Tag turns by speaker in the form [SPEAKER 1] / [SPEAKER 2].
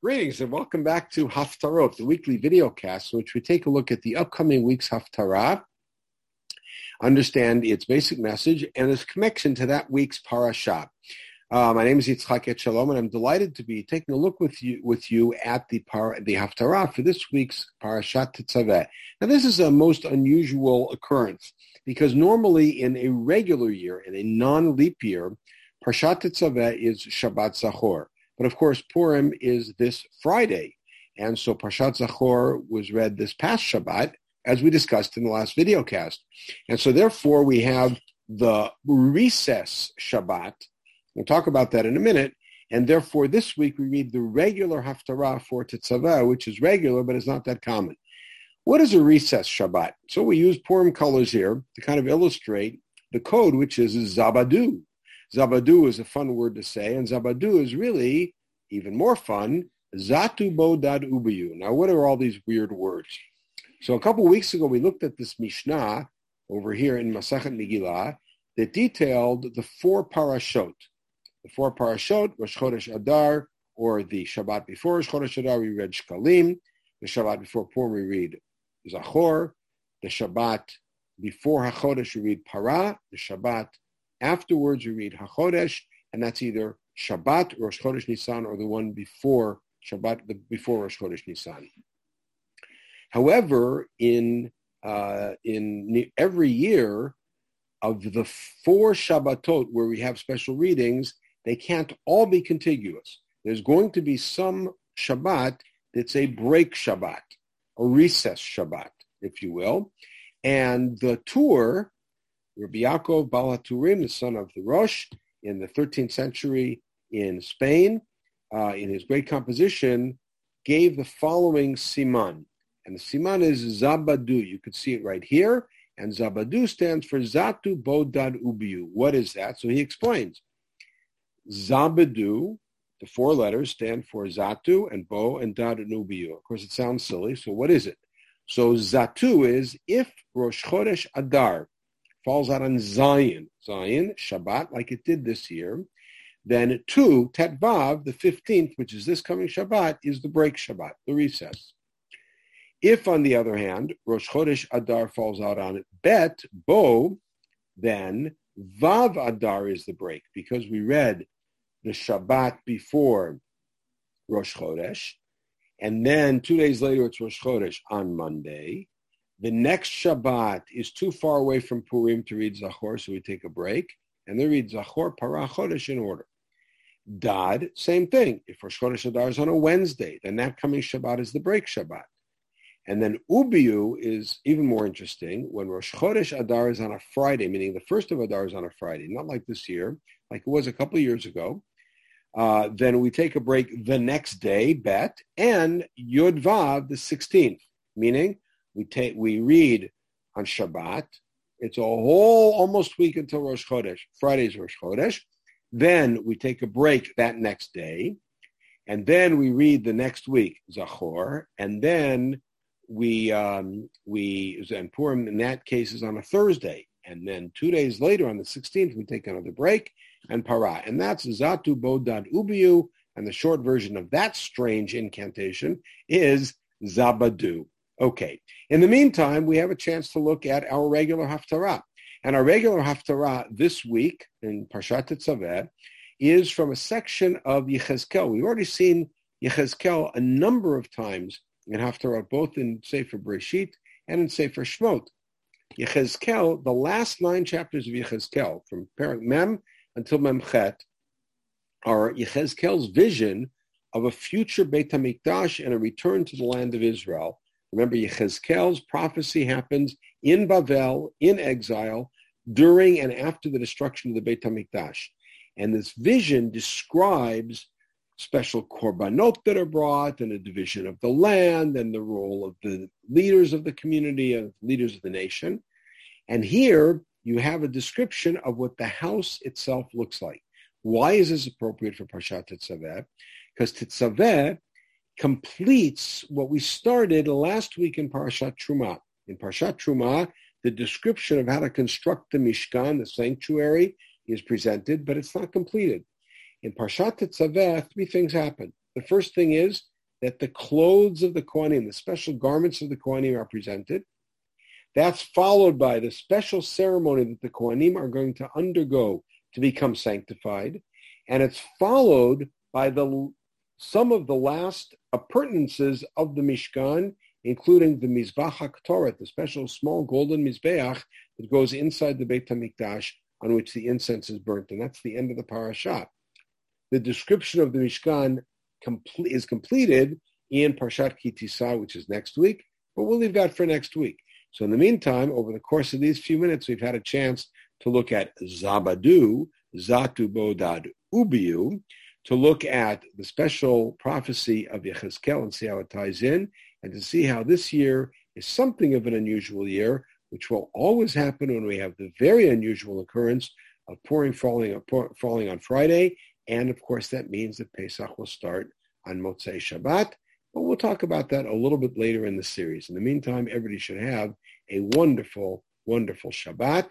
[SPEAKER 1] Greetings and welcome back to Haftarot, the weekly video cast in which we take a look at the upcoming week's Haftarah, understand its basic message and its connection to that week's parasha. Uh, my name is Yitzchak Etshalom, and I'm delighted to be taking a look with you with you at the par, the Haftarah for this week's Parashat Tetzaveh. Now, this is a most unusual occurrence because normally in a regular year, in a non-leap year, Parashat Tetzaveh is Shabbat Zachor. But of course, Purim is this Friday. And so Parshat Zachor was read this past Shabbat, as we discussed in the last video cast. And so therefore we have the recess Shabbat. We'll talk about that in a minute. And therefore this week we read the regular Haftarah for Tetzaveh, which is regular, but is not that common. What is a recess Shabbat? So we use Purim colors here to kind of illustrate the code, which is Zabadu. Zabadu is a fun word to say, and Zabadu is really even more fun. Zatu bodad ubayu. Now, what are all these weird words? So a couple weeks ago, we looked at this Mishnah over here in Masachet Megillah that detailed the four parashot. The four parashot, Rosh Chodesh Adar, or the Shabbat before Chodesh Adar, we read Shkalim. The Shabbat before Purim, we read Zachor. The Shabbat before HaChodesh, we read Parah. The Shabbat Afterwards, we read HaChodesh, and that's either Shabbat, Rosh Chodesh Nisan, or the one before Shabbat, the, before Rosh Chodesh Nisan. However, in uh, in every year of the four Shabbatot where we have special readings, they can't all be contiguous. There's going to be some Shabbat that's a break Shabbat, a recess Shabbat, if you will. And the Tur Rabbi Yaakov Ba'al HaTurim, the son of the Rosh, in the 13th century in Spain, uh, in his great composition, gave the following siman. And the siman is Zabadu. You can see it right here. And Zabadu stands for Zatu Bodad Ubiu. What is that? So he explains. Zabadu, the four letters stand for Zatu and Bo and Dad and Ubiu. Of course, it sounds silly. So what is it? So Zatu is if Rosh Chodesh Adar, falls out on Zayin, Zayin, Shabbat, like it did this year, then two, Tetvav, the 15th, which is this coming Shabbat, is the break Shabbat, the recess. If, on the other hand, Rosh Chodesh Adar falls out on Bet, Bo, then Vav Adar is the break, because we read the Shabbat before Rosh Chodesh, and then two days later it's Rosh Chodesh on Monday, the next Shabbat is too far away from Purim to read Zachor, so we take a break, and they read Zachor, Parah, Chodesh in order. Dad, same thing. If Rosh Chodesh Adar is on a Wednesday, then that coming Shabbat is the break Shabbat. And then Ubiu is even more interesting when Rosh Chodesh Adar is on a Friday, meaning the first of Adar is on a Friday, not like this year, like it was a couple of years ago. Uh, then we take a break the next day, Bet, and Yud Vav, the 16th, meaning we take we read on Shabbat. It's a whole almost week until Rosh Chodesh. Friday's Rosh Chodesh. Then we take a break that next day, and then we read the next week Zachor, and then we um, we and Purim in that case is on a Thursday, and then two days later on the 16th we take another break and Para, and that's Zatu Bodad Ubiu, and the short version of that strange incantation is Zabadu. Okay. In the meantime, we have a chance to look at our regular Haftarah. And our regular Haftarah this week in Parshat Tetzaveh is from a section of Yechezkel. We've already seen Yechezkel a number of times in Haftarah, both in Sefer Breshit and in Sefer Shmot. Yechezkel, the last nine chapters of Yechezkel, from Parak Mem until Memchet, are Yechezkel's vision of a future Beit HaMikdash and a return to the land of Israel Remember, Yechezkel's prophecy happens in Bavel, in exile, during and after the destruction of the Beit HaMikdash. And this vision describes special korbanot that are brought and a division of the land and the role of the leaders of the community and leaders of the nation. And here you have a description of what the house itself looks like. Why is this appropriate for Parshat Tetzaveh? Because Tetzaveh completes what we started last week in Parashat Truma. In Parashat Truma, the description of how to construct the Mishkan, the sanctuary, is presented, but it's not completed. In Parshat Tetzaveh, three things happen. The first thing is that the clothes of the Kohanim, the special garments of the Kohanim are presented. That's followed by the special ceremony that the Kohanim are going to undergo to become sanctified. And it's followed by the some of the last appurtenances of the Mishkan, including the Mizbach HaKtoret, the special small golden Mizbeach that goes inside the Beit HaMikdash on which the incense is burnt. And that's the end of the parasha. The description of the Mishkan is completed in Parshat Ki Tisa, which is next week, but we'll leave that for next week. So in the meantime, over the course of these few minutes, we've had a chance to look at Zabadu, Zatu Bodad Ubiu, to look at the special prophecy of Yechezkel and see how it ties in, and to see how this year is something of an unusual year, which will always happen when we have the very unusual occurrence of Purim falling, uh, falling on Friday. And of course, that means that Pesach will start on Motzei Shabbat. But we'll talk about that a little bit later in the series. In the meantime, everybody should have a wonderful, wonderful Shabbat